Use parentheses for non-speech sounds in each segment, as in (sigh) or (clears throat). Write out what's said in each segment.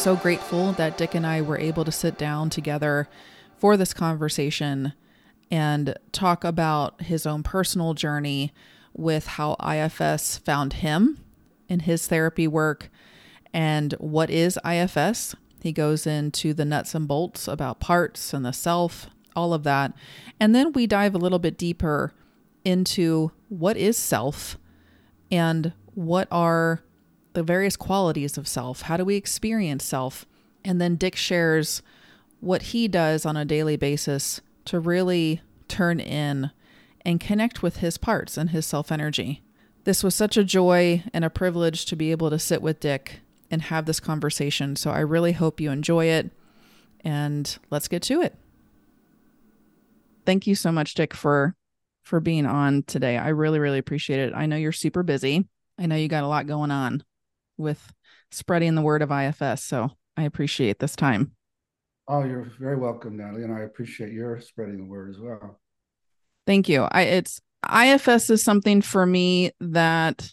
so grateful that Dick and I were able to sit down together for this conversation and talk about his own personal journey with how IFS found him in his therapy work and what is IFS. He goes into the nuts and bolts about parts and the self, all of that. And then we dive a little bit deeper into what is self and what are the various qualities of self. How do we experience self? And then Dick shares what he does on a daily basis to really turn in and connect with his parts and his self energy. This was such a joy and a privilege to be able to sit with Dick and have this conversation. So I really hope you enjoy it. And let's get to it. Thank you so much, Dick, for for being on today. I really, really appreciate it. I know you're super busy. I know you got a lot going on with spreading the word of IFS. So I appreciate this time. Oh, you're very welcome, Natalie, and I appreciate your spreading the word as well. Thank you. I it's IFS is something for me that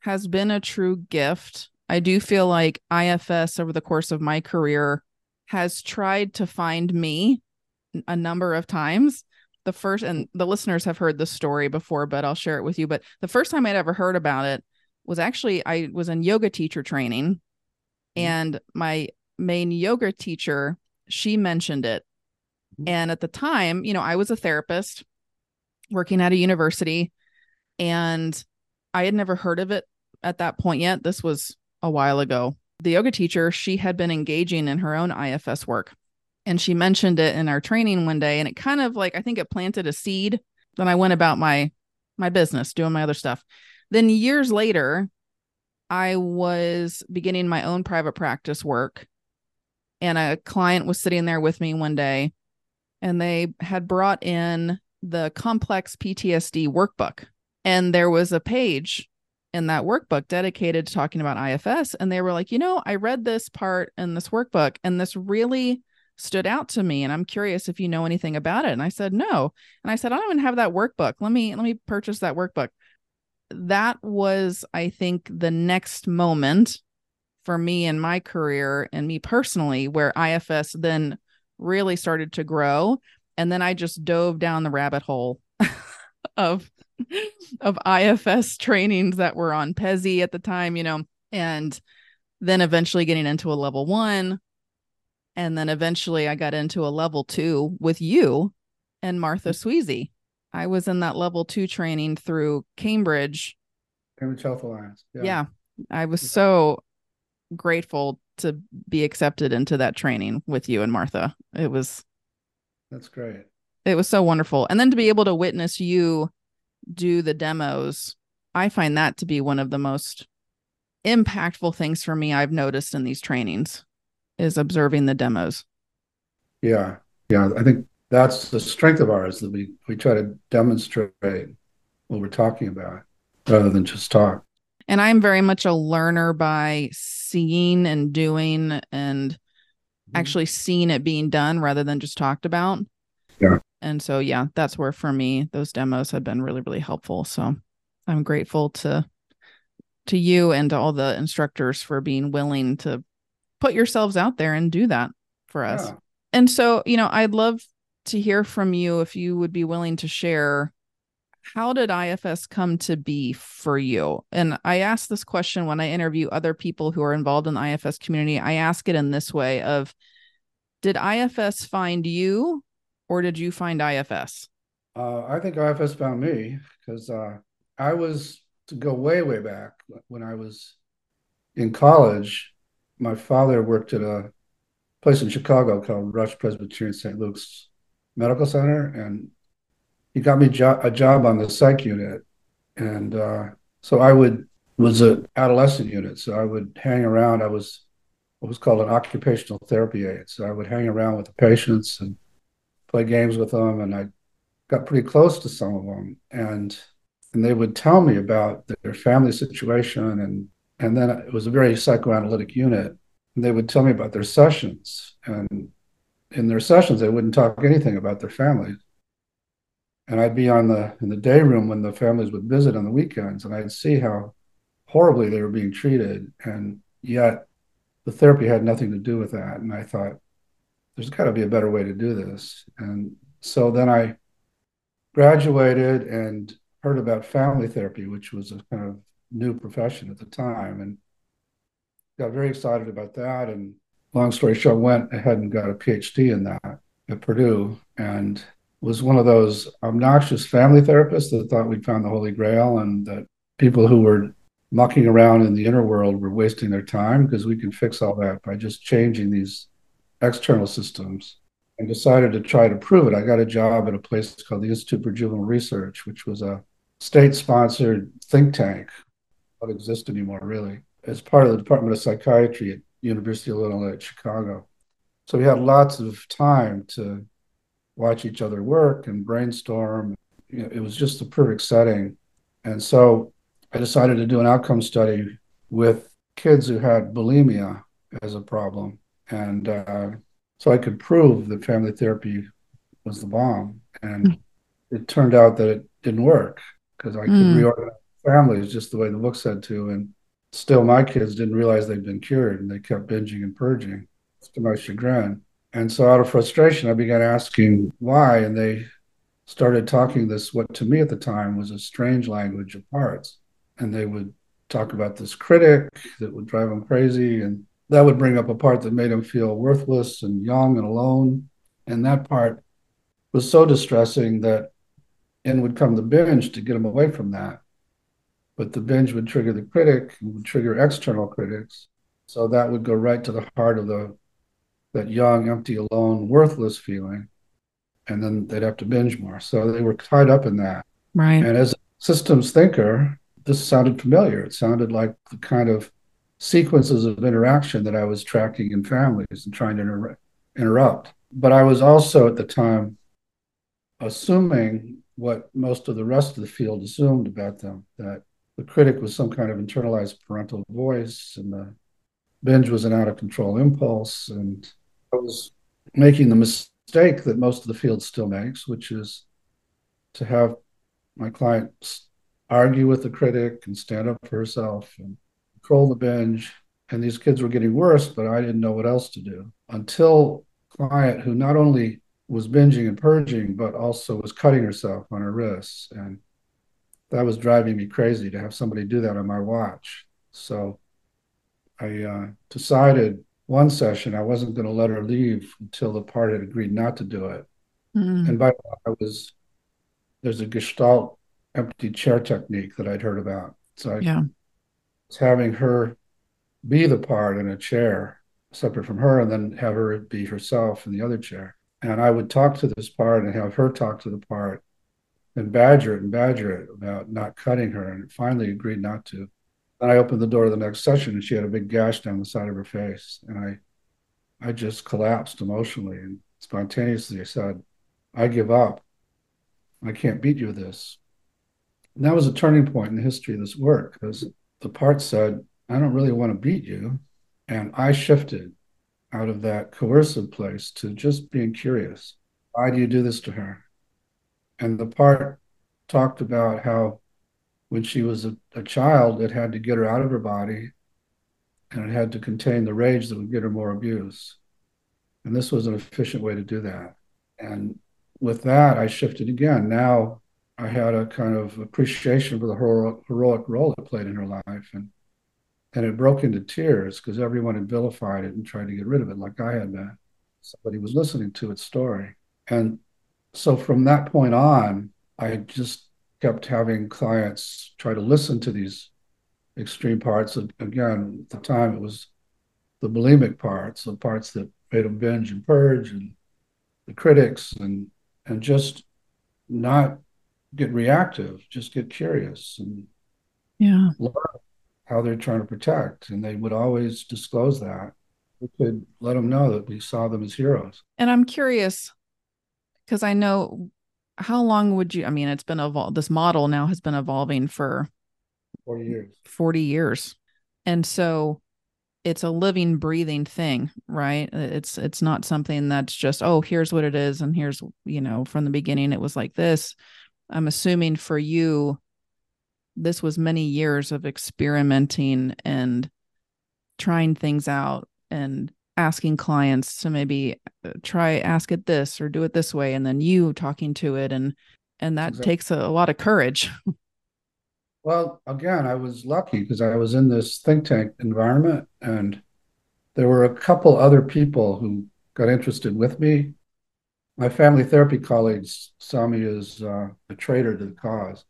has been a true gift. I do feel like IFS over the course of my career has tried to find me a number of times. The first, and the listeners have heard this story before, but I'll share it with you. But the first time I'd ever heard about it was actually I was in yoga teacher training, mm-hmm. and my main yoga teacher she mentioned it. Mm-hmm. And at the time, you know, I was a therapist working at a university and I had never heard of it at that point yet. This was a while ago. The yoga teacher, she had been engaging in her own IFS work and she mentioned it in our training one day and it kind of like I think it planted a seed. Then I went about my my business doing my other stuff. Then years later, I was beginning my own private practice work and a client was sitting there with me one day and they had brought in the complex PTSD workbook. And there was a page in that workbook dedicated to talking about IFS. And they were like, you know, I read this part in this workbook and this really stood out to me. And I'm curious if you know anything about it. And I said, no. And I said, I don't even have that workbook. Let me, let me purchase that workbook. That was, I think, the next moment for me in my career and me personally, where IFS then really started to grow. And then I just dove down the rabbit hole (laughs) of of IFS trainings that were on PESI at the time, you know, and then eventually getting into a level 1 and then eventually I got into a level 2 with you and Martha mm-hmm. Sweezy. I was in that level 2 training through Cambridge Cambridge Health Alliance. Yeah. yeah. I was so grateful to be accepted into that training with you and Martha. It was that's great. It was so wonderful. And then to be able to witness you do the demos, I find that to be one of the most impactful things for me I've noticed in these trainings is observing the demos. Yeah. Yeah. I think that's the strength of ours that we, we try to demonstrate what we're talking about rather than just talk. And I'm very much a learner by seeing and doing and Mm-hmm. actually seeing it being done rather than just talked about. Yeah. And so yeah, that's where for me those demos have been really really helpful. So I'm grateful to to you and to all the instructors for being willing to put yourselves out there and do that for us. Yeah. And so, you know, I'd love to hear from you if you would be willing to share how did IFS come to be for you? And I ask this question when I interview other people who are involved in the IFS community. I ask it in this way of did IFS find you or did you find IFS? Uh, I think IFS found me because uh, I was to go way, way back when I was in college. My father worked at a place in Chicago called Rush Presbyterian St. Luke's Medical Center, and he got me jo- a job on the psych unit, and uh, so I would was an adolescent unit. So I would hang around. I was what was called an occupational therapy aide. So I would hang around with the patients and play games with them, and I got pretty close to some of them, and and they would tell me about their family situation, and and then it was a very psychoanalytic unit. And they would tell me about their sessions, and in their sessions they wouldn't talk anything about their families and I'd be on the in the day room when the families would visit on the weekends, and I'd see how horribly they were being treated, and yet the therapy had nothing to do with that. And I thought, there's got to be a better way to do this. And so then I graduated and heard about family therapy, which was a kind of new profession at the time, and got very excited about that. And long story short, went ahead and got a PhD in that at Purdue, and was one of those obnoxious family therapists that thought we'd found the Holy Grail and that people who were mucking around in the inner world were wasting their time because we can fix all that by just changing these external systems. And decided to try to prove it. I got a job at a place called the Institute for Juvenile Research, which was a state sponsored think tank, Don't exist anymore, really, as part of the Department of Psychiatry at University of Illinois at Chicago. So we had lots of time to watch each other work and brainstorm. You know, it was just the perfect setting. And so I decided to do an outcome study with kids who had bulimia as a problem. And uh, so I could prove that family therapy was the bomb. And mm. it turned out that it didn't work because I could mm. reorganize families just the way the book said to. And still, my kids didn't realize they'd been cured and they kept binging and purging to my chagrin. And so, out of frustration, I began asking why. And they started talking this, what to me at the time was a strange language of parts. And they would talk about this critic that would drive them crazy. And that would bring up a part that made him feel worthless and young and alone. And that part was so distressing that in would come the binge to get him away from that. But the binge would trigger the critic, would trigger external critics. So that would go right to the heart of the that young, empty, alone, worthless feeling. And then they'd have to binge more. So they were tied up in that. Right. And as a systems thinker, this sounded familiar. It sounded like the kind of sequences of interaction that I was tracking in families and trying to inter- interrupt. But I was also at the time assuming what most of the rest of the field assumed about them that the critic was some kind of internalized parental voice and the binge was an out of control impulse. And I was making the mistake that most of the field still makes, which is to have my clients argue with the critic and stand up for herself and control the binge. And these kids were getting worse, but I didn't know what else to do until client who not only was binging and purging, but also was cutting herself on her wrists. And that was driving me crazy to have somebody do that on my watch. So I uh, decided one session I wasn't going to let her leave until the part had agreed not to do it. Mm. And by the way, I was there's a Gestalt empty chair technique that I'd heard about. So I yeah having her be the part in a chair separate from her and then have her be herself in the other chair. And I would talk to this part and have her talk to the part and badger it and badger it about not cutting her. And finally agreed not to. Then I opened the door to the next session and she had a big gash down the side of her face. And I I just collapsed emotionally and spontaneously I said, I give up. I can't beat you with this. And that was a turning point in the history of this work because the part said, I don't really want to beat you. And I shifted out of that coercive place to just being curious. Why do you do this to her? And the part talked about how when she was a, a child, it had to get her out of her body and it had to contain the rage that would get her more abuse. And this was an efficient way to do that. And with that, I shifted again. Now I had a kind of appreciation for the heroic, heroic role it played in her life, and and it broke into tears because everyone had vilified it and tried to get rid of it, like I had been. Somebody was listening to its story, and so from that point on, I just kept having clients try to listen to these extreme parts. And Again, at the time, it was the bulimic parts, the parts that made them binge and purge, and the critics, and and just not get reactive, just get curious and yeah, learn how they're trying to protect. And they would always disclose that. We could let them know that we saw them as heroes. And I'm curious because I know how long would you, I mean, it's been evolved, this model now has been evolving for 40 years. 40 years. And so it's a living breathing thing right it's it's not something that's just oh here's what it is and here's you know from the beginning it was like this I'm assuming for you, this was many years of experimenting and trying things out and asking clients to maybe uh, try ask it this or do it this way and then you talking to it and and that exactly. takes a, a lot of courage (laughs) well again i was lucky because i was in this think tank environment and there were a couple other people who got interested with me my family therapy colleagues saw me as uh, a traitor to the cause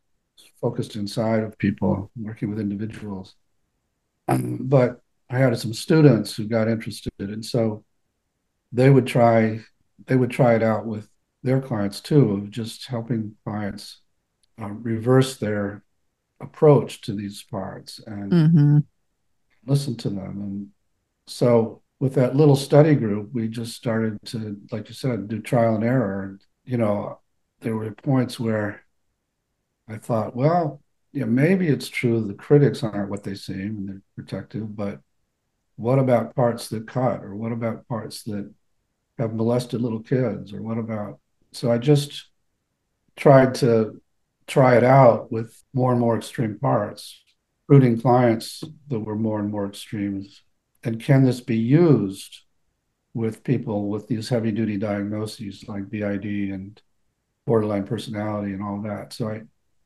focused inside of people working with individuals um, (clears throat) but I had some students who got interested, and so they would try they would try it out with their clients too, of just helping clients uh, reverse their approach to these parts and mm-hmm. listen to them. And so with that little study group, we just started to, like you said, do trial and error. And, you know, there were points where I thought, well, yeah, maybe it's true the critics aren't what they seem and they're protective, but what about parts that cut or what about parts that have molested little kids or what about so i just tried to try it out with more and more extreme parts recruiting clients that were more and more extremes. And can this be used with people with these heavy duty diagnoses like DID and borderline personality and all that? So i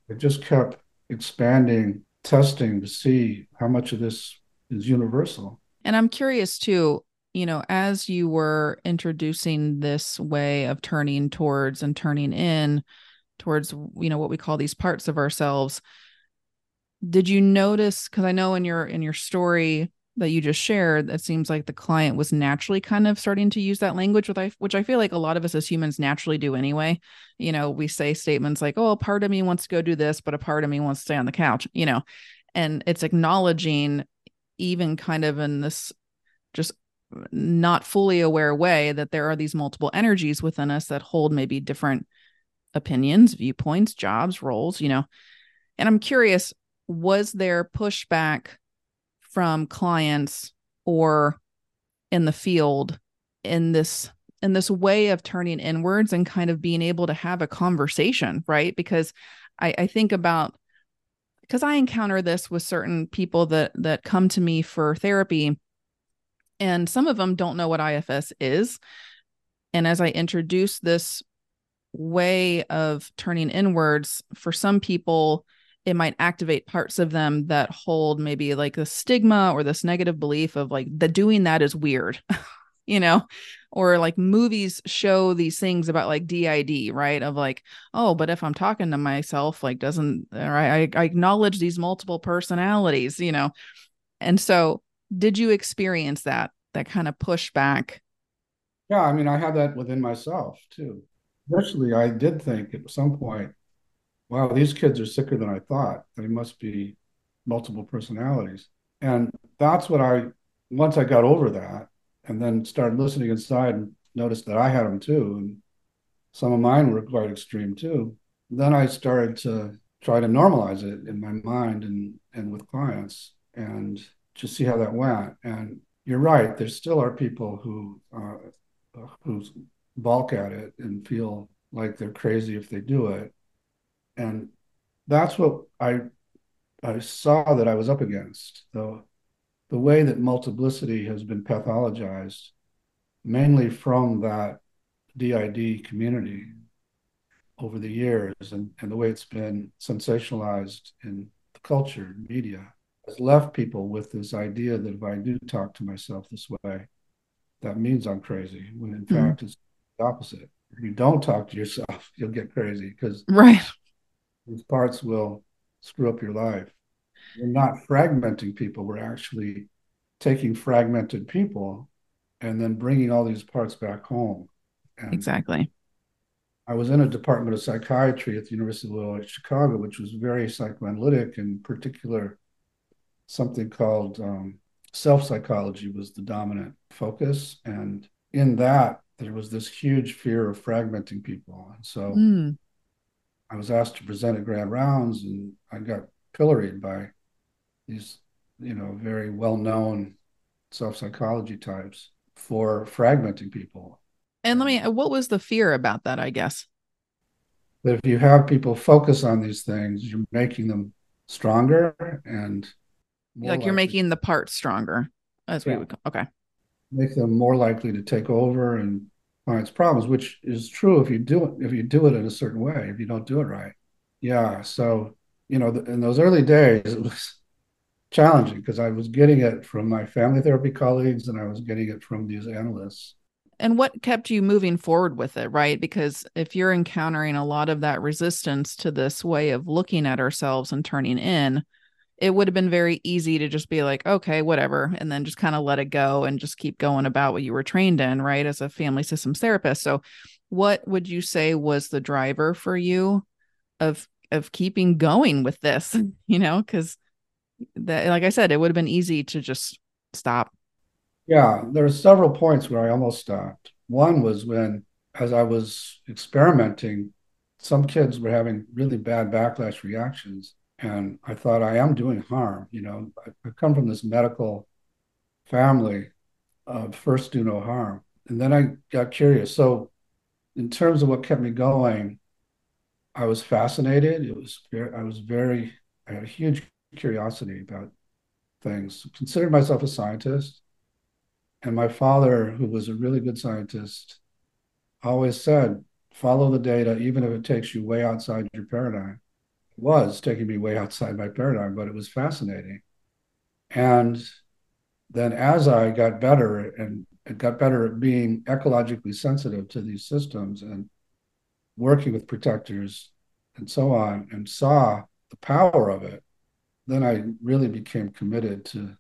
it just kept expanding testing to see how much of this is universal and I'm curious too, you know, as you were introducing this way of turning towards and turning in towards, you know, what we call these parts of ourselves, did you notice because I know in your in your story that you just shared, it seems like the client was naturally kind of starting to use that language, with I, which I feel like a lot of us as humans naturally do anyway. You know, we say statements like, "Oh, a part of me wants to go do this, but a part of me wants to stay on the couch." You know, and it's acknowledging even kind of in this just not fully aware way that there are these multiple energies within us that hold maybe different opinions, viewpoints, jobs, roles, you know. And I'm curious, was there pushback from clients or in the field in this in this way of turning inwards and kind of being able to have a conversation, right? Because I, I think about because I encounter this with certain people that that come to me for therapy and some of them don't know what IFS is. And as I introduce this way of turning inwards, for some people, it might activate parts of them that hold maybe like the stigma or this negative belief of like the doing that is weird. (laughs) you know or like movies show these things about like DID right? Of like oh but if i'm talking to myself like doesn't right I, I acknowledge these multiple personalities you know? And so did you experience that that kind of pushback? Yeah i mean i had that within myself too. Especially, i did think at some point wow these kids are sicker than i thought. They must be multiple personalities. And that's what i once i got over that and then started listening inside and noticed that I had them too. And some of mine were quite extreme too. Then I started to try to normalize it in my mind and, and with clients and just see how that went. And you're right, there still are people who uh, who balk at it and feel like they're crazy if they do it. And that's what I I saw that I was up against. Though the way that multiplicity has been pathologized, mainly from that DID community over the years, and, and the way it's been sensationalized in the culture, media, has left people with this idea that if I do talk to myself this way, that means I'm crazy, when in mm-hmm. fact it's the opposite. If you don't talk to yourself, (laughs) you'll get crazy because right. these parts will screw up your life we're not fragmenting people. We're actually taking fragmented people and then bringing all these parts back home. And exactly. I was in a department of psychiatry at the University of Loyola Chicago, which was very psychoanalytic. In particular, something called um, self psychology was the dominant focus, and in that there was this huge fear of fragmenting people. And so mm. I was asked to present at Grand Rounds, and I got pilloried by these, you know, very well known self psychology types for fragmenting people. And let me, what was the fear about that, I guess? That if you have people focus on these things, you're making them stronger and like you're making the parts stronger, as yeah. we would, okay. make them more likely to take over and clients' problems, which is true if you do it if you do it in a certain way. If you don't do it right, yeah. So you know, in those early days, it was challenging because I was getting it from my family therapy colleagues and I was getting it from these analysts. And what kept you moving forward with it, right? Because if you're encountering a lot of that resistance to this way of looking at ourselves and turning in, it would have been very easy to just be like, okay, whatever, and then just kind of let it go and just keep going about what you were trained in, right? As a family systems therapist. So, what would you say was the driver for you of of keeping going with this? (laughs) You know, because that, like I said, it would have been easy to just stop. Yeah, there were several points where I almost stopped. One was when, as I was experimenting, some kids were having really bad backlash reactions and I thought I am doing harm. You know, I, I come from this medical family of first do no harm, and then I got curious. So, in terms of what kept me going, I was fascinated. It was very, I was very, I had a huge curiosity about things. Considered myself a scientist, and my father, who was a really good scientist, always said, "Follow the data, even if it takes you way outside your paradigm." It was taking me way outside my paradigm, but it was fascinating. And then as I got better and got better at being ecologically sensitive to these systems and working with protectors and so on, and saw the power of it, then I really became committed to.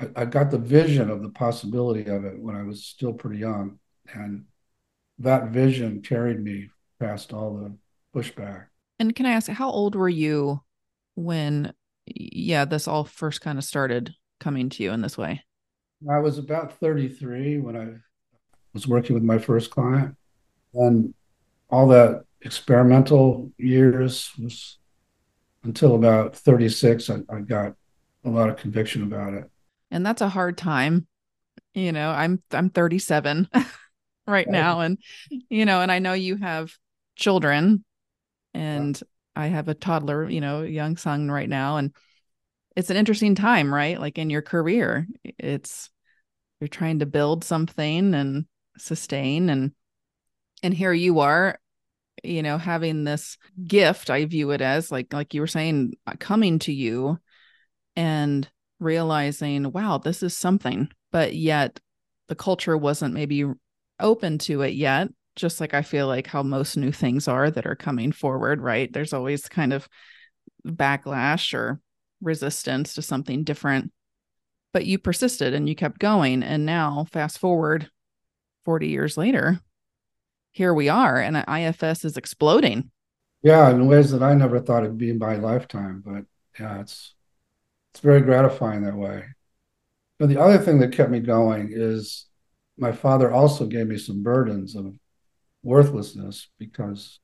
I, I got the vision of the possibility of it when I was still pretty young, and that vision carried me past all the pushback. And can I ask, how old were you when, yeah, this all first kind of started coming to you in this way? I was about 33 when I was working with my first client. And all that experimental years was until about 36, I, I got a lot of conviction about it. And that's a hard time. You know, I'm I'm 37 (laughs) right now. And, you know, and I know you have children and yeah. I have a toddler, you know, young son right now and it's an interesting time, right? Like in your career, it's you're trying to build something and sustain and and here you are you know having this gift i view it as like like you were saying uh, coming to you and realizing wow this is something but yet the culture wasn't maybe open to it yet just like I feel like how most new things are that are coming forward, right? There's always kind of backlash or resistance to something different. But you persisted and you kept going. And now, fast forward 40 years later, here we are, and IFS is exploding. Yeah, in ways that I never thought it'd be in my lifetime. But yeah, it's it's very gratifying that way. But the other thing that kept me going is my father also gave me some burdens of worthlessness because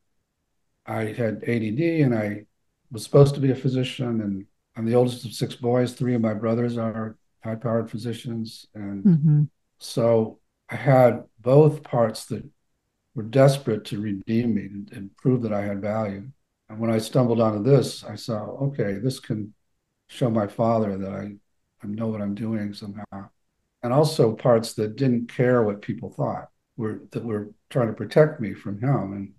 I had ADD and I was supposed to be a physician and I'm the oldest of six boys. Three of my brothers are high powered physicians. And mm-hmm. so I had both parts that were desperate to redeem me and, and, prove that I had value. And when I stumbled onto this, I saw, okay, this can show my father that I, I know what I'm doing somehow. And also parts that didn't care what people thought were that were trying to protect me from him and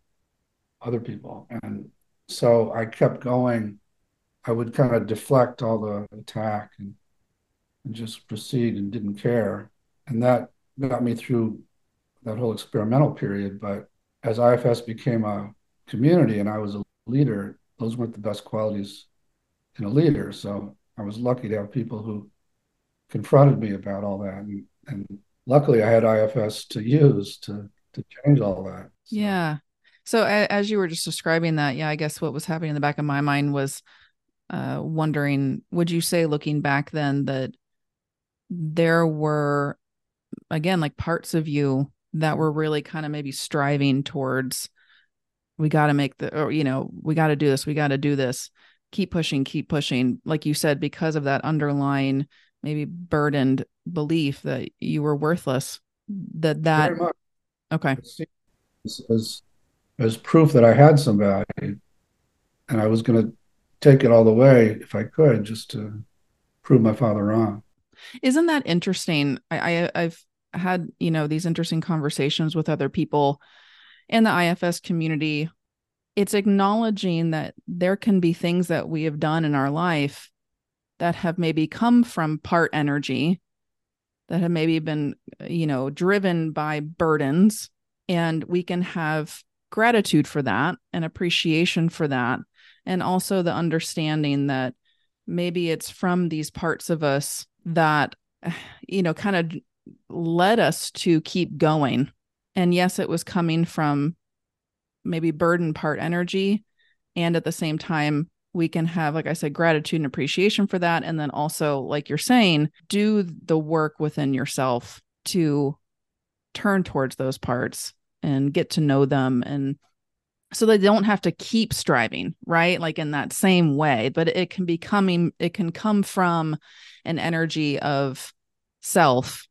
other people. And so I kept going. I would kind of deflect all the attack and, and just proceed and didn't care. And that got me through that whole experimental period. But as IFS became a community and I was a leader, those weren't the best qualities in a leader. So I was lucky to have people who confronted me about all that and, and luckily I had IFS to use to to change all that. So. Yeah. So as you were just describing that, yeah, I guess what was happening in the back of my mind was uh, wondering, would you say looking back then that there were again like parts of you that we're really kind of maybe striving towards we got to make the or you know we got to do this we got to do this keep pushing keep pushing. Like you said because of that underlying maybe burdened belief that you were worthless that that okay. As as proof that i had some value and i was going to take it all the way if i could just to prove my father wrong. Isn't that interesting? I, I I've had, you know, these interesting conversations with other people in the IFS community. It's acknowledging that there can be things that we have done in our life that have maybe come from part energy that have maybe been, you know, driven by burdens. And we can have gratitude for that and appreciation for that. And also the understanding that maybe it's from these parts of us that, (sighs) you know, kind of led us to keep going. And yes, it was coming from maybe burden part energy. And at the same time, we can have, like I said, gratitude and appreciation for that. And then also, like you're saying, do the work within yourself to turn towards those parts and get to know them and so they don't have to keep striving right like in that same way but it can be coming it can come from an energy of self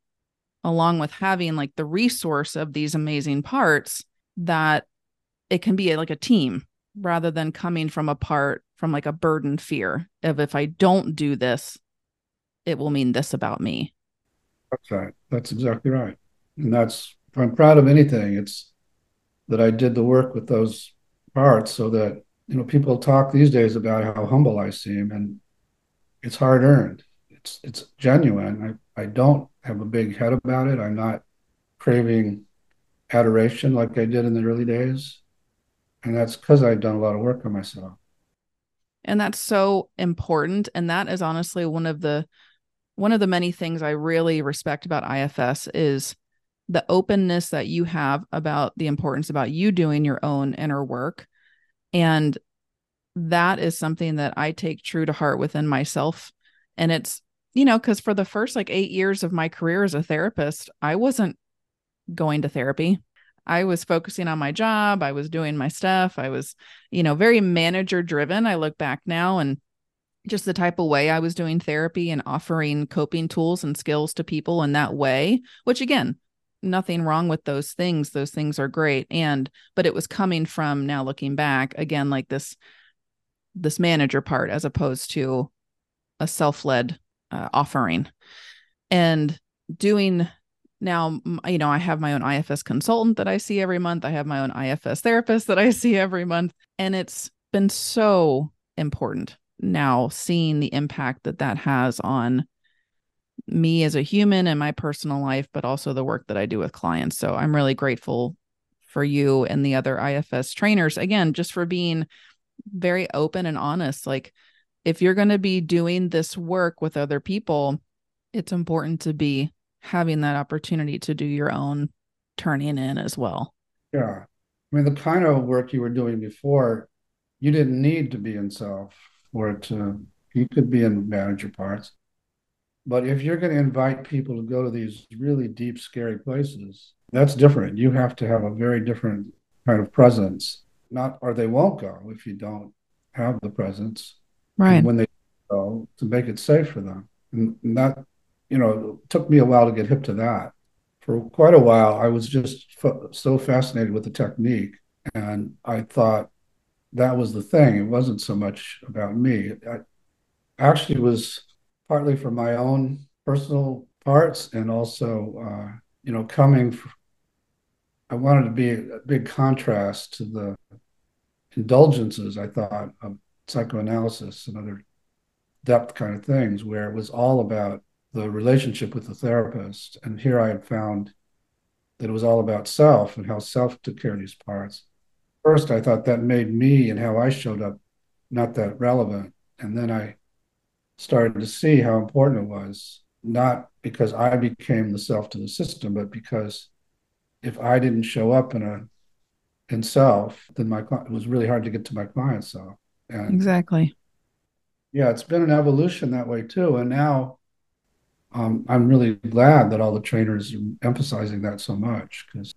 along with having like the resource of these amazing parts that it can be like a team rather than coming from a part from like a burden fear of if I don't do this, it will mean this about me. That's right. That's exactly right. And that's if I'm proud of anything, it's that I did the work with those parts so that you know people talk these days about how humble I seem and it's hard earned. It's it's genuine. I, I don't have a big head about it. I'm not craving adoration like I did in the early days. And that's because I've done a lot of work on myself. And that's so important. And that is honestly one of the one of the many things I really respect about IFS is the openness that you have about the importance about you doing your own inner work. And that is something that I take true to heart within myself. And it's you know, because for the first like eight years of my career as a therapist, I wasn't going to therapy. I was focusing on my job. I was doing my stuff. I was, you know, very manager driven. I look back now and just the type of way I was doing therapy and offering coping tools and skills to people in that way, which again, nothing wrong with those things. Those things are great. And, but it was coming from now looking back again, like this, this manager part as opposed to a self led uh, offering. And doing now you know i have my own ifs consultant that i see every month. I have my own ifs therapist that i (laughs) see every month. And it's been so important now seeing the impact that that has on me as a human and my personal life but also the work that i do with clients. So i'm really grateful for you and the other ifs trainers again just for being very open and honest. Like if you're going to be doing this work with other people, it's important to be having that opportunity to do your own turning in as well. Yeah. I mean, the kind of work you were doing before, you didn't need to be in self for it to, you could be in manager parts. But if you're going to invite people to go to these really deep, scary places, that's different. You have to have a very different kind of presence. Not, or they won't go if you don't have the presence right. When they go to make it safe for them. And, that you know took me a while to get hip to that. For quite a while i was just so fascinated with the technique. And i thought that was the thing. It wasn't so much about me. I actually was partly for my own personal parts and also uh, you know coming from, i wanted to be a big contrast to the indulgences i thought of psychoanalysis and other depth kind of things where it was all about the relationship with the therapist. And here I had found that it was all about self and how self took care of these parts. First, I thought that made me and how I showed up not that relevant. And then I started to see how important it was, not because I became the self to the system, but because if I didn't show up in a in self, then my it was really hard to get to my client self. And exactly. Yeah, it's been an evolution that way too. And now um, I'm really glad that all the trainers are emphasizing that so much because,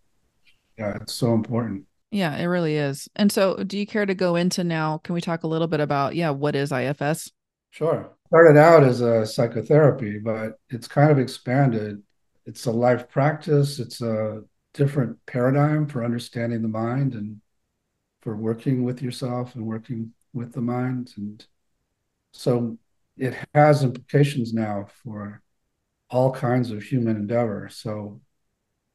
yeah, it's so important. Yeah, it really is. And so, do you care to go into now? Can we talk a little bit about, yeah, what is IFS? Sure. Started out as a psychotherapy, but it's kind of expanded. It's a life practice, it's a different paradigm for understanding the mind and for working with yourself and working with the mind. And so it has implications now for all kinds of human endeavor. So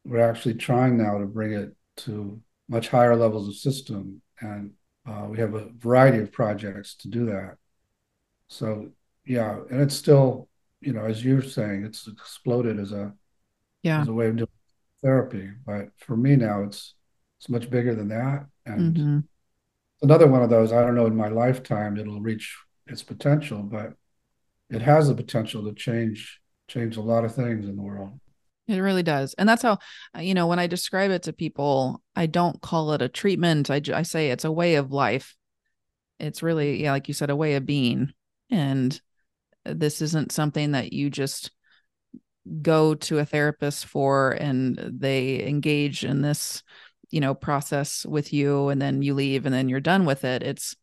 we're actually trying now to bring it to much higher levels of system. And uh, we have a variety of projects to do that. So, yeah, and it's still, you know, as you're saying, it's exploded as a yeah as a way of doing therapy. But for me now, it's it's much bigger than that. And mm-hmm. Another one of those, I don't know, in my lifetime it'll reach its potential, but it has the potential to change change a lot of things in the world. It really does. And that's how, you know, when I describe it to people, I don't call it a treatment. I, I say it's a way of life. It's really, yeah, like you said, a way of being. And this isn't something that you just go to a therapist for and they engage in this, you know, process with you and then you leave and then you're done with it. It's,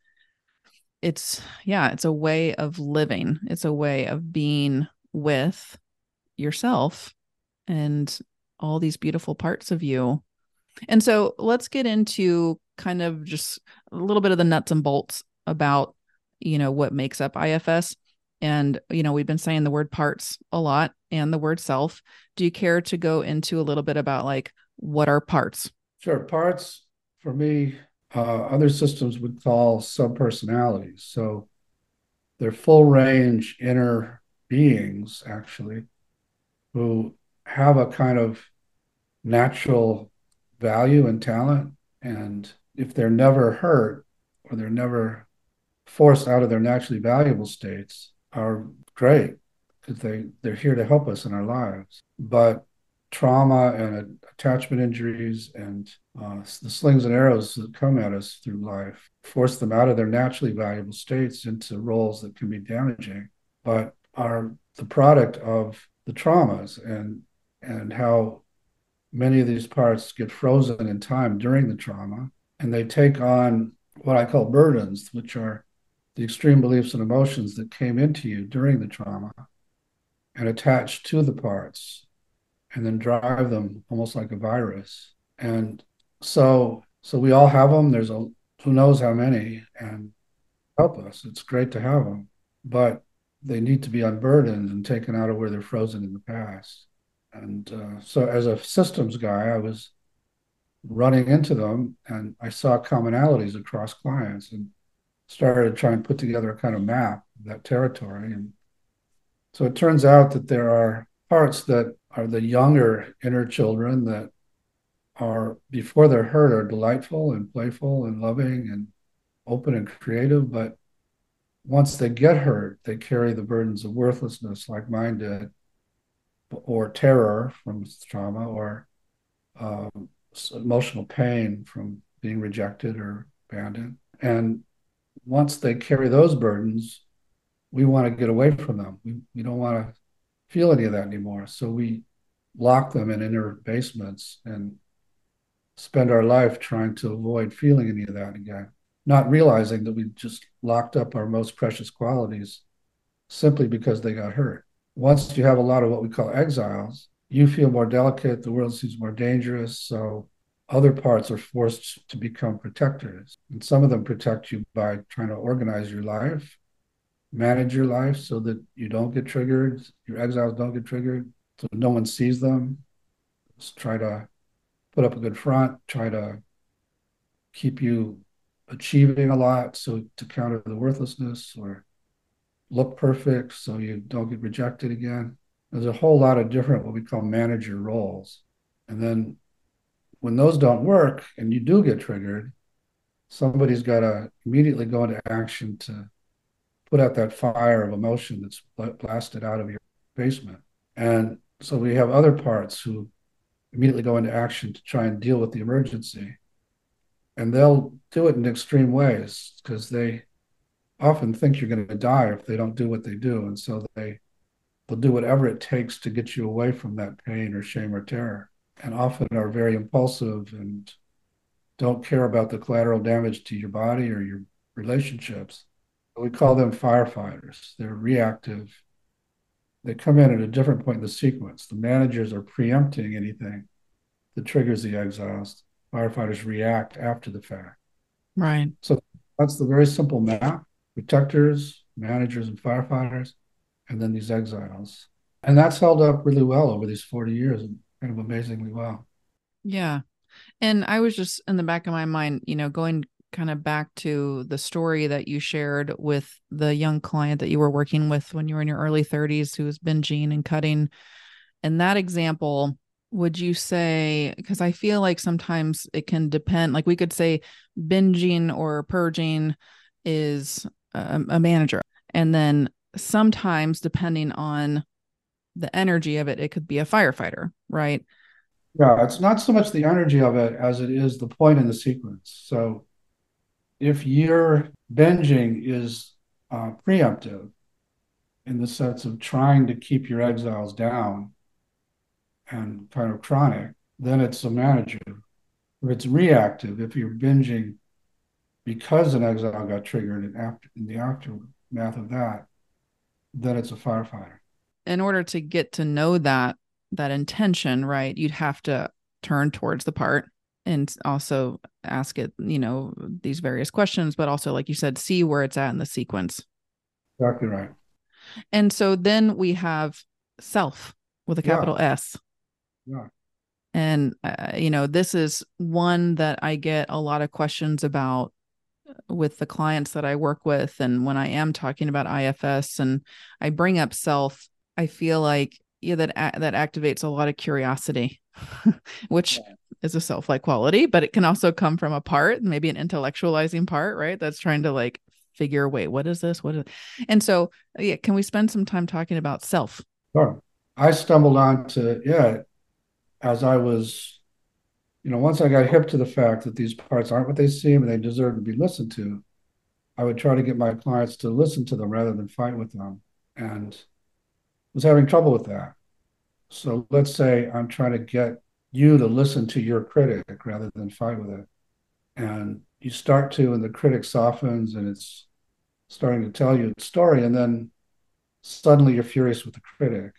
it's, yeah, it's a way of living. It's a way of being with yourself and all these beautiful parts of you. And so let's get into kind of just a little bit of the nuts and bolts about, you know, what makes up IFS. And, you know, we've been saying the word parts a lot and the word self. Do you care to go into a little bit about like what are parts? Sure. Parts for me, uh, other systems would call subpersonalities. So they're full range inner beings, actually, who have a kind of natural value and talent. And if they're never hurt or they're never forced out of their naturally valuable states, are great because they, they're here to help us in our lives. But trauma and attachment injuries and uh, the slings and arrows that come at us through life force them out of their naturally valuable states into roles that can be damaging, but are the product of the traumas and and how many of these parts get frozen in time during the trauma and they take on what I call burdens, which are the extreme beliefs and emotions that came into you during the trauma and attach to the parts and then drive them almost like a virus. And so so we all have them. There's a who knows how many and help us. It's great to have them, but they need to be unburdened and taken out of where they're frozen in the past. And uh, so, as a systems guy, I was running into them and I saw commonalities across clients and started to try and put together a kind of map of that territory. And so it turns out that there are parts that are the younger inner children that are, before they're hurt, are delightful and playful and loving and open and creative. But once they get hurt, they carry the burdens of worthlessness like mine did or terror from trauma or um, emotional pain from being rejected or abandoned. And once they carry those burdens, we want to get away from them. We, we don't want to feel any of that anymore. So we lock them in inner basements and spend our life trying to avoid feeling any of that again, not realizing that we just locked up our most precious qualities simply because they got hurt once you have a lot of what we call exiles, you feel more delicate, the world seems more dangerous. So other parts are forced to become protectors. And some of them protect you by trying to organize your life, manage your life so that you don't get triggered, your exiles don't get triggered, so no one sees them. Just try to put up a good front, try to keep you achieving a lot so to counter the worthlessness or look perfect so you don't get rejected again. There's a whole lot of different what we call manager roles. And then when those don't work and you do get triggered, somebody's got to immediately go into action to put out that fire of emotion that's blasted out of your basement. And so we have other parts who immediately go into action to try and deal with the emergency. And they'll do it in extreme ways because they often think you're going to die if they don't do what they do, and so they will do whatever it takes to get you away from that pain or shame or terror, and often are very impulsive and don't care about the collateral damage to your body or your relationships. We call them firefighters. They're reactive. They come in at a different point in the sequence. The managers are preempting anything that triggers the exiles. Firefighters react after the fact. Right. So that's the very simple map protectors, managers, and firefighters, and then these exiles. And that's held up really well over these 40 years, and kind of amazingly well. Yeah. And I was just in the back of my mind, you know, going kind of back to the story that you shared with the young client that you were working with when you were in your early 30s who was binging and cutting. And that example, would you say, because I feel like sometimes it can depend, like we could say binging or purging is a, a manager. And then sometimes, depending on the energy of it, it could be a firefighter, right? Yeah, it's not so much the energy of it as it is the point in the sequence. So if your binging is uh, preemptive in the sense of trying to keep your exiles down and kind of chronic, then it's a manager. If it's reactive, if you're binging because an exile got triggered in, after, in the aftermath of that, then it's a firefighter. In order to get to know that that intention, right, you'd have to turn towards the part and also ask it, you know, these various questions, but also, like you said, see where it's at in the sequence. Exactly right. And so then we have self with a capital yeah. S. Yeah. And, uh, you know, this is one that I get a lot of questions about with the clients that I work with. And when I am talking about IFS and I bring up self, I feel like, yeah, that, that activates a lot of curiosity, (laughs) which yeah is a self-like quality, but it can also come from a part, maybe an intellectualizing part, right? That's trying to like figure, wait, what is this? What is and so yeah, can we spend some time talking about self? Sure. I stumbled onto yeah, as I was, you know, once I got hip to the fact that these parts aren't what they seem and they deserve to be listened to, I would try to get my clients to listen to them rather than fight with them. And was having trouble with that. So let's say I'm trying to get you to listen to your critic rather than fight with it. And you start to, and the critic softens and it's starting to tell you a story. And then suddenly you're furious with the critic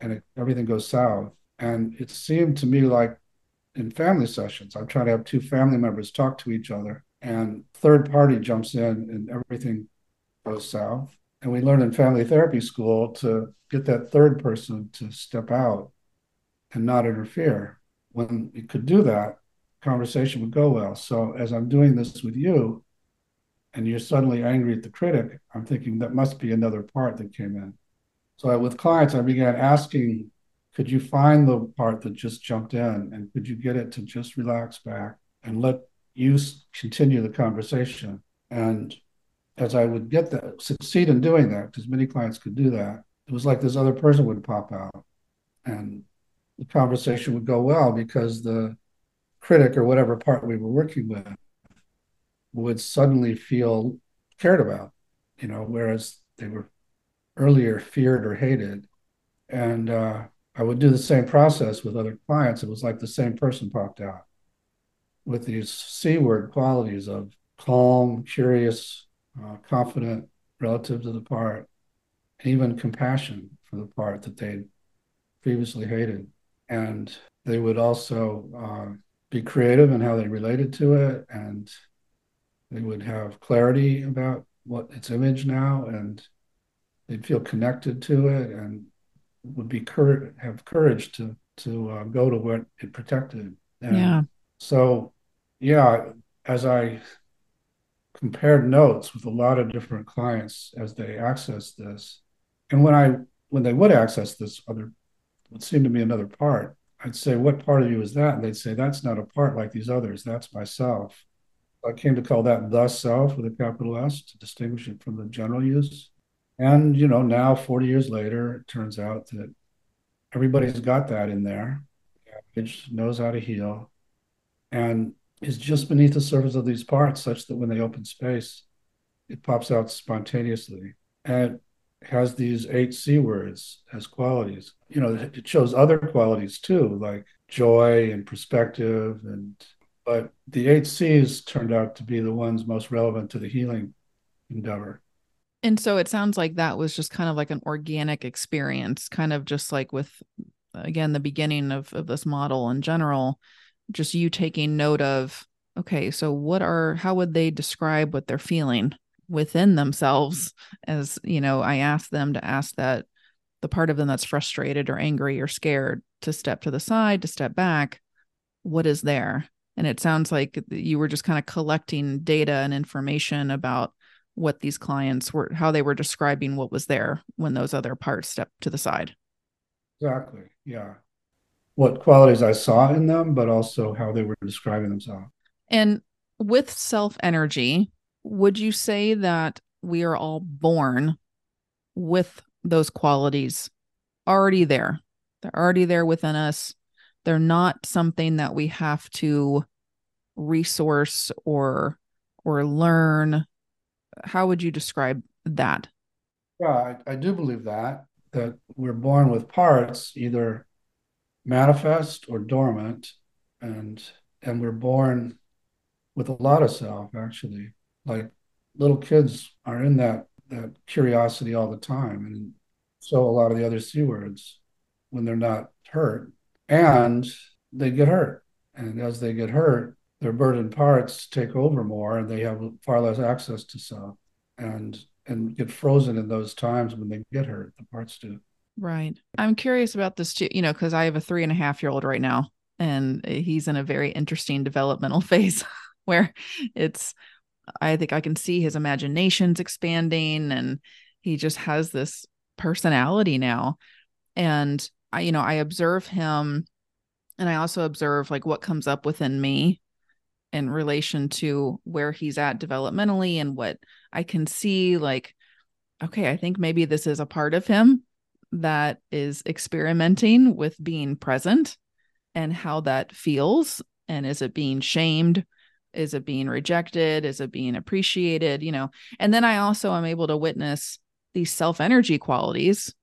and it, everything goes south. And it seemed to me like in family sessions, I'm trying to have two family members talk to each other and third party jumps in and everything goes south. And we learn in family therapy school to get that third person to step out and not interfere. When you could do that, conversation would go well. So as I'm doing this with you, and you're suddenly angry at the critic, I'm thinking that must be another part that came in. So I, with clients, I began asking, could you find the part that just jumped in, and could you get it to just relax back and let you continue the conversation? And as I would get that, succeed in doing that, because many clients could do that, it was like this other person would pop out, and the conversation would go well because the critic or whatever part we were working with would suddenly feel cared about, you know, whereas they were earlier feared or hated. And uh, I would do the same process with other clients. It was like the same person popped out with these C word qualities of calm, curious, uh, confident relative to the part, and even compassion for the part that they previously hated. And they would also uh, be creative in how they related to it and they would have clarity about what its image now and they'd feel connected to it and would be cur- have courage to to uh, go to what it protected. And yeah. so yeah as i compared notes with a lot of different clients as they access this and when i when they would access this other would seem to be another part. I'd say, What part of you is that? And they'd say, That's not a part like these others. That's myself. I came to call that the self with a capital S to distinguish it from the general use. And, you know, now 40 years later, it turns out that everybody's got that in there. It knows how to heal and is just beneath the surface of these parts, such that when they open space, it pops out spontaneously. And has these eight C words as qualities. You know, it shows other qualities too, like joy and perspective and but the eight C's turned out to be the ones most relevant to the healing endeavor. And so it sounds like that was just kind of like an organic experience, kind of just like with again the beginning of, of this model in general, just you taking note of, okay, so what are how would they describe what they're feeling? within themselves as you know i asked them to ask that the part of them that's frustrated or angry or scared to step to the side, to step back. What is there? And it sounds like you were just kind of collecting data and information about what these clients were, how they were describing what was there when those other parts stepped to the side. Exactly. Yeah. What qualities I saw in them, but also how they were describing themselves. And with self energy, would you say that we are all born with those qualities already there? They're already there within us. They're not something that we have to resource or or learn. How would you describe that? Yeah, I, I do believe that that we're born with parts either manifest or dormant, and and we're born with a lot of self actually. Like little kids are in that that curiosity all the time, and so a lot of the other c words when they're not hurt, and they get hurt, and as they get hurt, their burdened parts take over more, and they have far less access to self, and and get frozen in those times when they get hurt. The parts do. Right. I'm curious about this too, you know, because I have a three and a half year old right now, and eh, he's in a very interesting developmental (laughs) phase where it's, I think I can see his imagination's expanding and he just has this personality now. And I, you know, I observe him and I also observe like what comes up within me in relation to where he's at developmentally and what I can see like, okay, I think maybe this is a part of him that is experimenting with being present and how that feels. And is it being shamed? Is it being rejected? Is it being appreciated? You know, and then I also am able to witness these self energy qualities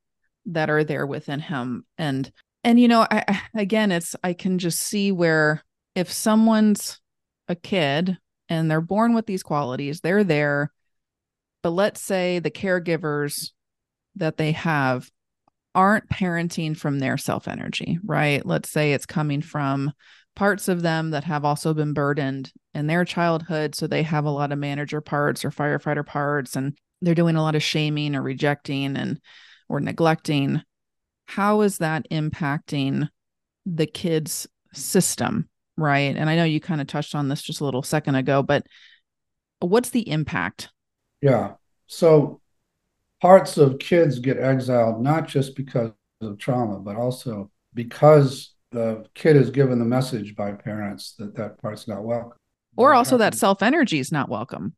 that are there within him. And, and, you know, I, again, it's, I can just see where if someone's a kid and they're born with these qualities, they're there. But let's say the caregivers that they have aren't parenting from their self energy, right? Let's say it's coming from parts of them that have also been burdened in their childhood. So they have a lot of manager parts or firefighter parts, and they're doing a lot of shaming or rejecting and or neglecting. How is that impacting the kids' system, right? And I know you kind of touched on this just a little second ago, but what's the impact? Yeah. So parts of kids get exiled not just because of trauma, but also because the kid is given the message by parents that that part's not welcome. Or also that self energy is not welcome.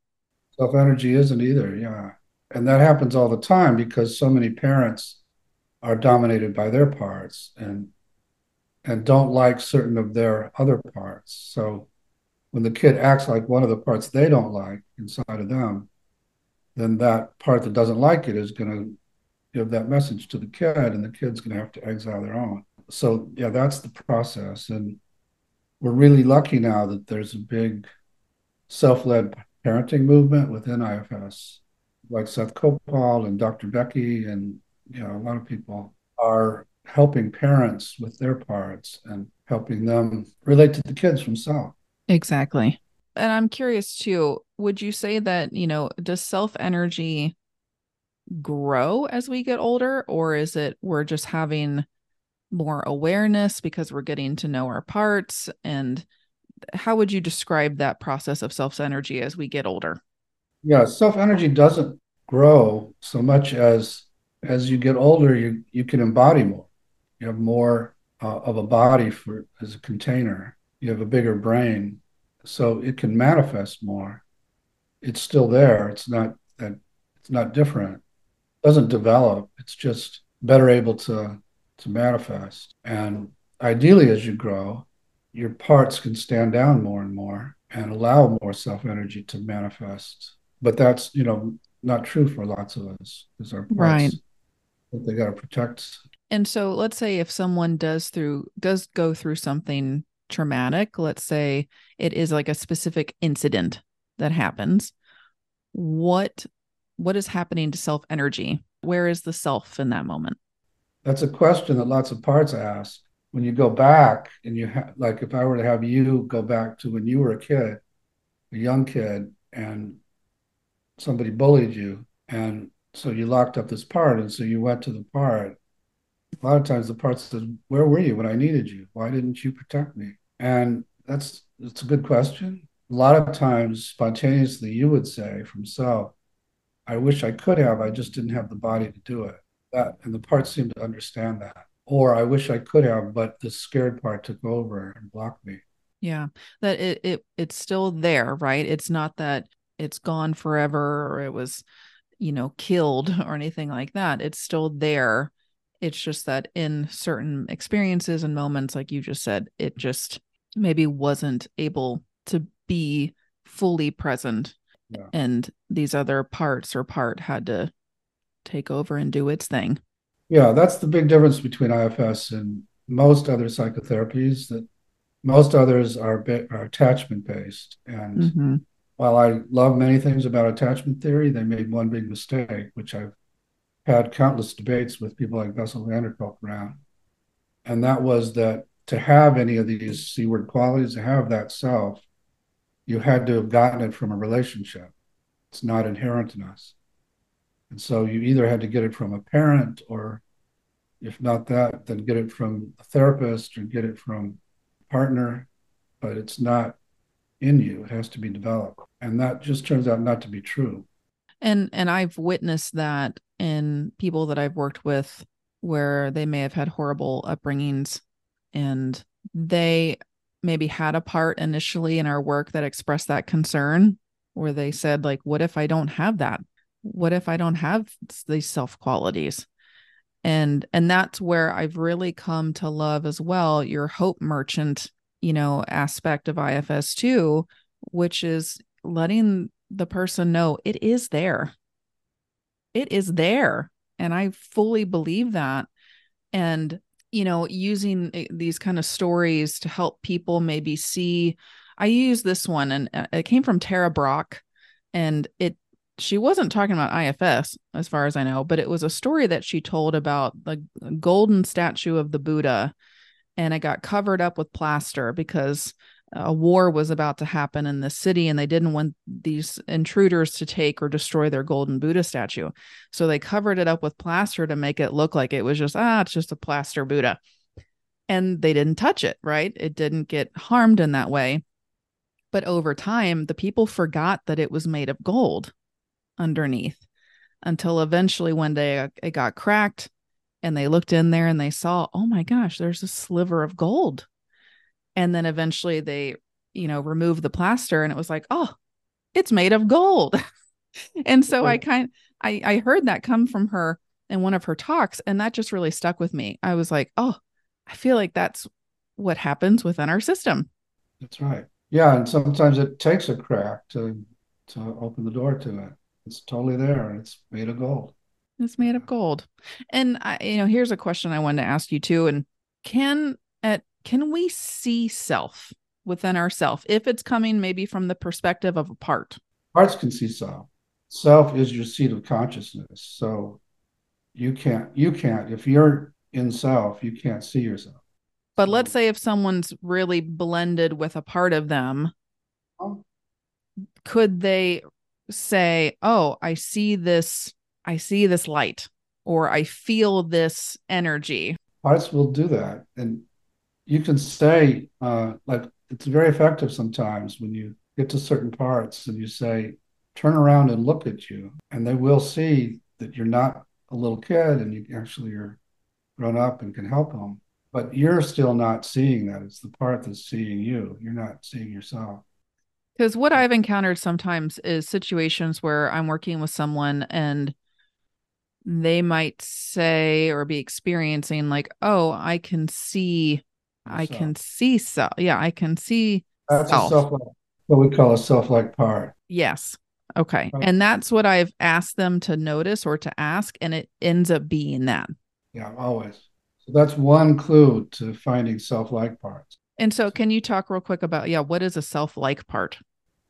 Self energy isn't either. Yeah. And that happens all the time because so many parents are dominated by their parts and and don't like certain of their other parts. So when the kid acts like one of the parts they don't like inside of them, then that part that doesn't like it is going to give that message to the kid, and the kid's going to have to exile their own. So, yeah, that's the process. And we're really lucky now that there's a big self led parenting movement within IFS, like Seth Kopal and Dr. Becky, and you know, a lot of people are helping parents with their parts and helping them relate to the kids from self. Exactly and I'm curious too, would you say that, you know, does self energy grow as we get older, or is it we're just having more awareness because we're getting to know our parts? And how would you describe that process of self energy as we get older? Yeah, self energy doesn't grow so much as as you get older, you you can embody more. You have more uh, of a body for as a container. You have a bigger brain so it can manifest more. It's still there. It's not that it's not different. It doesn't develop. It's just better able to to manifest. And ideally, as you grow, your parts can stand down more and more and allow more self energy to manifest. But that's you know not true for lots of us because our parts right. they got to protect. And so, let's say if someone does through does go through something traumatic, let's say it is like a specific incident that happens, what what is happening to self energy? Where is the self in that moment? That's a question that lots of parts ask. When you go back and you like, if I were to have you go back to when you were a kid, a young kid, and somebody bullied you, and so you locked up this part, and so you went to the part, A lot of times the part says, Where were you when I needed you? Why didn't you protect me? And that's it's a good question. A lot of times, spontaneously, you would say from self, I wish I could have, I just didn't have the body to do it. That and the parts seem to understand that. Or I wish I could have, but the scared part took over and blocked me. Yeah. That it, it it's still there, right? It's not that it's gone forever or it was, you know, killed (laughs) or anything like that. It's still there. It's just that in certain experiences and moments, like you just said, it just maybe wasn't able to be fully present. Yeah. And these other parts or part had to take over and do its thing. Yeah, that's the big difference between IFS and most other psychotherapies that most others are, are attachment based. And mm-hmm. while I love many things about attachment theory, they made one big mistake, which I've had countless debates with people like Bessel van der Kolk around. And that was that to have any of these word qualities, to have that self, you had to have gotten it from a relationship. It's not inherent in us. And so you either had to get it from a parent, or if not that, then get it from a therapist or get it from a partner, but it's not in you. It has to be developed. And that just turns out not to be true. And and I've witnessed that in people that I've worked with where they may have had horrible upbringings and they maybe had a part initially in our work that expressed that concern where they said like what if i don't have that? What if i don't have these self qualities and and that's where i've really come to love as well your hope merchant you know aspect of ifs too which is letting the person know it is there. It is there and i fully believe that. And you know using eh, these kind of stories to help people maybe see i use this one and uh, it came from Tara Brach and it she wasn't talking about ifs as far as i know but it was a story that she told about the golden statue of the buddha and it got covered up with plaster because a war was about to happen in the city and they didn't want these intruders to take or destroy their golden buddha statue. So they covered it up with plaster to make it look like it was just ah it's just a plaster buddha. And they didn't touch it right? It didn't get harmed in that way. But over time the people forgot that it was made of gold underneath until eventually one day it got cracked and they looked in there and they saw oh my gosh there's a sliver of gold and then eventually they you know removed the plaster and it was like oh it's made of gold. (laughs) And so i kind i i heard that come from her in one of her talks and that just really stuck with me. I was like oh i feel like that's what happens within our system. That's right. Yeah and sometimes it takes a crack to to open the door to it. It's totally there and it's made of gold. It's made of gold. And i you know here's a question i wanted to ask you too and can at can we see self within ourself if it's coming maybe from the perspective of a part? Parts can see self. Self is your seat of consciousness. So you can't, you can't, if you're in self, you can't see yourself. But let's say if someone's really blended with a part of them, oh. could they say, Oh, I see this, I see this light, or I feel this energy? Parts will do that. And you can say uh, like it's very effective sometimes when you get to certain parts and you say turn around and look at you and they will see that you're not a little kid and you actually are grown up and can help them but you're still not seeing that. It's the part that's seeing you. You're not seeing yourself. Because what i've encountered sometimes is situations where i'm working with someone and they might say or be experiencing like oh i can see I can see self. Yeah, I can see that's self. what we call a self-like part. Yes. Okay. okay. And that's what I've asked them to notice or to ask, and it ends up being that. Yeah, always. So that's one clue to finding self-like parts. And so, can you talk real quick about yeah, what is a self-like part?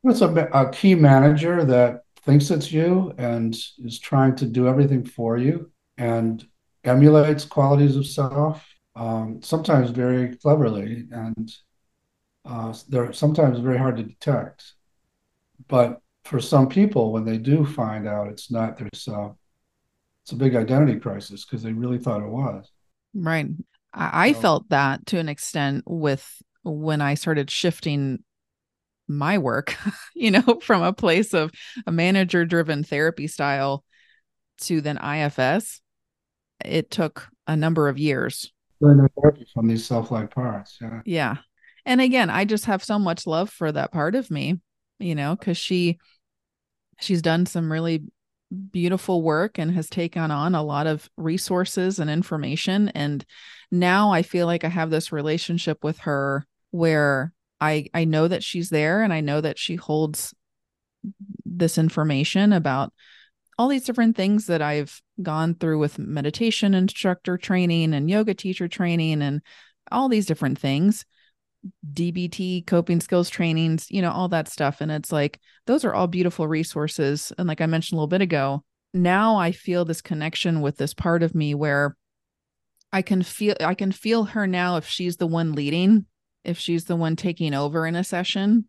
It's a, a key manager that thinks it's you and is trying to do everything for you and emulates qualities of self um, sometimes very cleverly, and uh, they're sometimes very hard to detect. But for some people, when they do find out it's not their self, it's a big identity crisis because they really thought it was. Right. I, I felt that to an extent with when I started shifting my work, (laughs) you know, from a place of a manager driven therapy style to then IFS. It took a number of years. Therapy from these self like parts. Yeah. Yeah. And again, I just have so much love for that part of me, you know, because she she's done some really beautiful work and has taken on a lot of resources and information. And now I feel like I have this relationship with her where I I know that she's there and I know that she holds this information about all these different things that I've gone through with meditation instructor training and yoga teacher training and all these different things. DBT, coping skills trainings, you know, all that stuff. And it's like, those are all beautiful resources. And like I mentioned a little bit ago, now I feel this connection with this part of me where I can feel, I can feel her now if she's the one leading, if she's the one taking over in a session.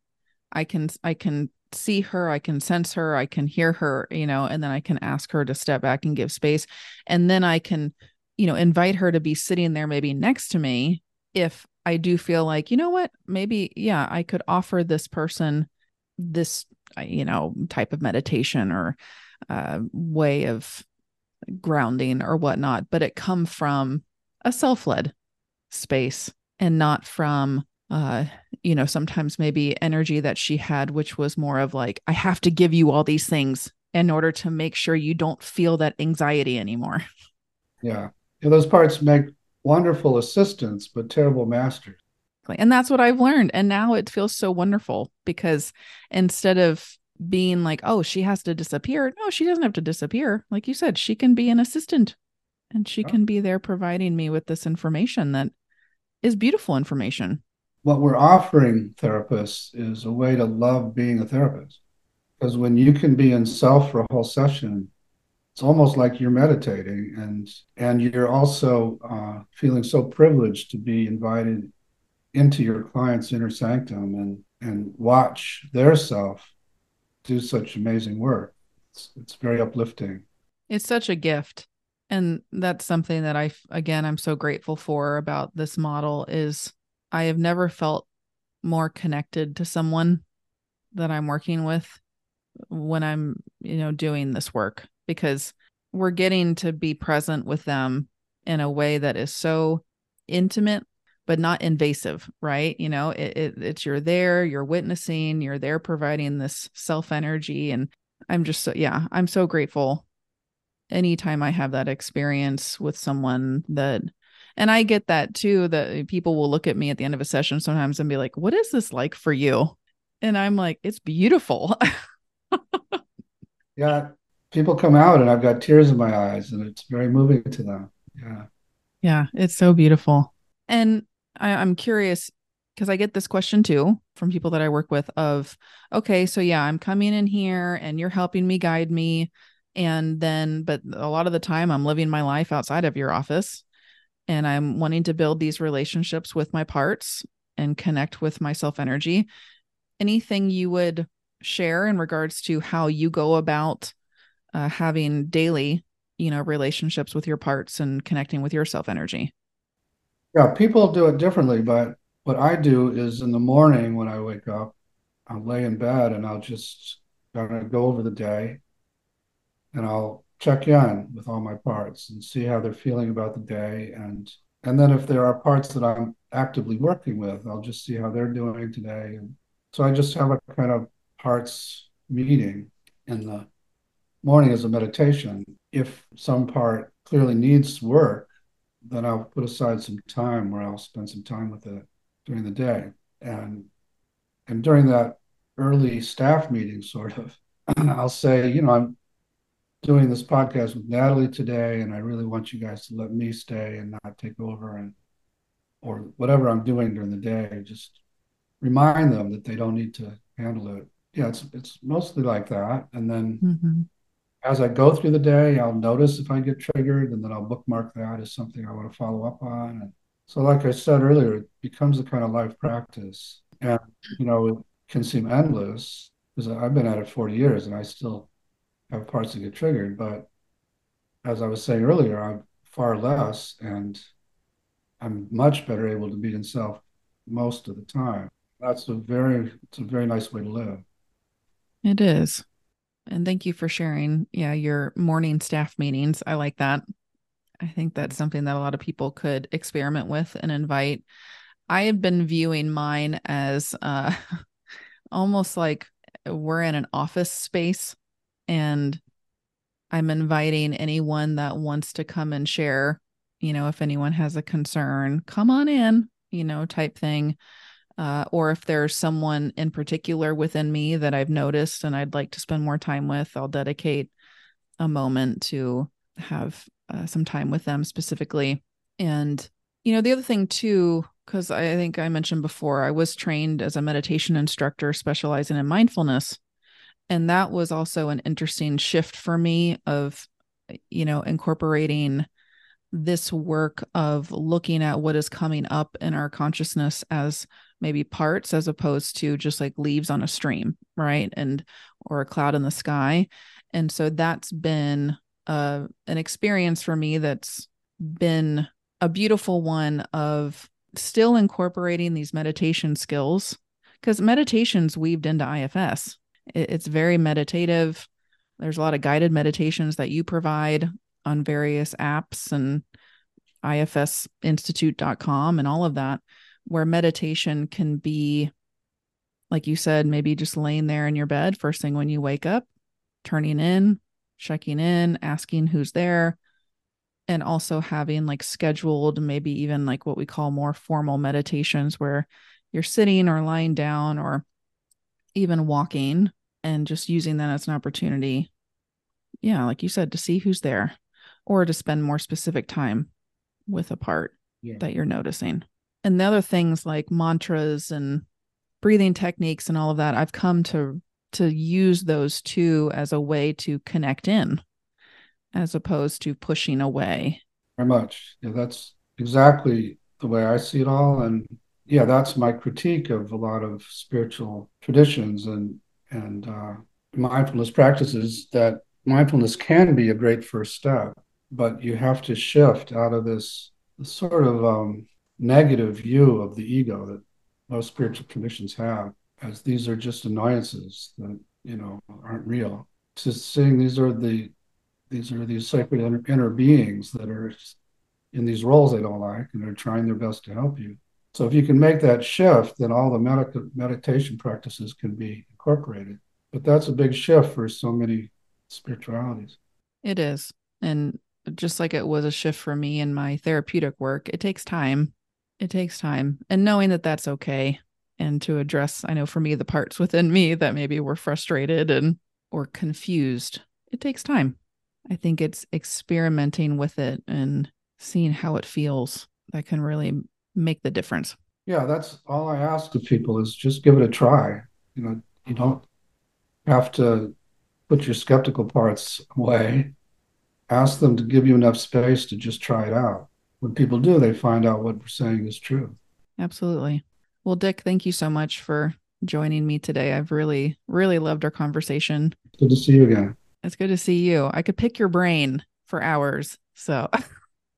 I can, I can see her, I can sense her, I can hear her, you know, and then I can ask her to step back and give space. And then I can, you know, invite her to be sitting there maybe next to me if I do feel like, you know what, maybe, yeah, I could offer this person this, uh, you know, type of meditation or uh, way of grounding or whatnot, but it come from a self-led space and not from uh you know sometimes maybe energy that she had which was more of like i have to give you all these things in order to make sure you don't feel that anxiety anymore yeah, yeah those parts make wonderful assistants, but terrible masters. And that's what I've learned. And now it feels so wonderful because instead of being like, oh, she has to disappear, no, she doesn't have to disappear. Like you said, she can be an assistant and she can be there providing me with this information that is beautiful information. What we're offering therapists is a way to love being a therapist. Because when you can be in self for a whole session, it's almost like you're meditating and and you're also uh, feeling so privileged to be invited into your client's inner sanctum and and watch their self do such amazing work. It's, it's very uplifting. It's such a gift. And that's something that i again i'm so grateful for about this model is i have never felt more connected to someone that i'm working with when i'm you know doing this work because we're getting to be present with them in a way that is so intimate but not invasive right? You know it, it, it's you're there you're witnessing you're there providing this self energy and i'm just so yeah i'm so grateful anytime i have that experience with someone that and i get that too that eh, people will look at me at the end of a session sometimes and be like what is this like for you and i'm like it's beautiful (laughs) yeah people come out and I've got tears in my eyes and it's very moving to them. Yeah. Yeah, it's so beautiful. And I, I'm curious because I get this question too from people that I work with of, okay, so yeah, I'm coming in here and you're helping me guide me. And then, but a lot of the time I'm living my life outside of your office and I'm wanting to build these relationships with my parts and connect with my self energy. Anything you would share in regards to how you go about uh, having daily you know relationships with your parts and connecting with your self energy yeah people do it differently but what i do is in the morning when i wake up i'll lay in bed and i'll just kind of go over the day and i'll check in with all my parts and see how they're feeling about the day and and then if there are parts that i'm actively working with i'll just see how they're doing today and so i just have a kind of parts meeting in the morning as a meditation. If some part clearly needs work, then I'll put aside some time where I'll spend some time with it during the day. And and during that early staff meeting, sort of, (clears throat) I'll say, you know, I'm doing this podcast with Natalie today, and I really want you guys to let me stay and not take over and or whatever I'm doing during the day. Just remind them that they don't need to handle it. Yeah, it's it's mostly like that. And then mm-hmm as I go through the day, I'll notice if I get triggered and then I'll bookmark that as something I want to follow up on. And so, like I said earlier, it becomes a kind of life practice. And, you know, it can seem endless because I've been at it 40 years and I still have parts that get triggered. But as I was saying earlier, I'm far less. And I'm much better able to be in self most of the time. That's a very it's a very nice way to live. It is. And thank you for sharing. Yeah, your morning staff meetings. I like that. I think that's something that a lot of people could experiment with and invite. I have been viewing mine as uh, (laughs) almost like we're in an office space and I'm inviting anyone that wants to come and share, you know, if anyone has a concern, come on in, you know, type thing. Uh, or if there's someone in particular within me that I've noticed and I'd like to spend more time with, I'll dedicate a moment to have uh, some time with them specifically. And, you know, the other thing too, because I think I mentioned before, I was trained as a meditation instructor specializing in mindfulness. And that was also an interesting shift for me of, you know, incorporating this work of looking at what is coming up in our consciousness as maybe parts as opposed to just like leaves on a stream right and or a cloud in the sky. And so that's been uh, an experience for me that's been a beautiful one of still incorporating these meditation skills because meditation's weaved into ifs it's very meditative. There's a lot of guided meditations that you provide on various apps and ifsinstitute.com and all of that where meditation can be like you said maybe just laying there in your bed first thing when you wake up turning in checking in asking who's there and also having like scheduled maybe even like what we call more formal meditations where you're sitting or lying down or even walking and just using that as an opportunity. Yeah like you said to see who's there or to spend more specific time with a part yeah. that you're noticing. And the other things like mantras and breathing techniques and all of that i've come to to use those two as a way to connect in as opposed to pushing away. Very much. Yeah that's exactly the way i see it all. And yeah that's my critique of a lot of spiritual traditions and and uh, mindfulness practices that mindfulness can be a great first step but you have to shift out of this sort of um, negative view of the ego that most spiritual traditions have, as these are just annoyances that you know aren't real. Just saying these are the these are these sacred inner, inner beings that are in these roles they don't like and they're trying their best to help you. So if you can make that shift, then all the med- meditation practices can be incorporated. But that's a big shift for so many spiritualities. It is. And just like it was a shift for me in my therapeutic work, it takes time. It takes time. And knowing that that's okay and to address, I know for me, the parts within me that maybe were frustrated and or confused, it takes time. I think it's experimenting with it and seeing how it feels that can really make the difference. Yeah, that's all I ask of people is just give it a try. You know, you don't have to put your skeptical parts away ask them to give you enough space to just try it out. When people do, they find out what we're saying is true. Absolutely. Well, Dick, thank you so much for joining me today. I've really, really loved our conversation. Good to see you again. It's good to see you. I could pick your brain for hours. So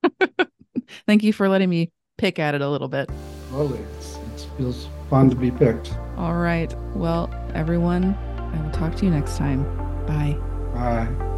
(laughs) thank you for letting me pick at it a little bit. Totally. it feels fun to be picked. All right. Well, everyone, I will talk to you next time. Bye. Bye.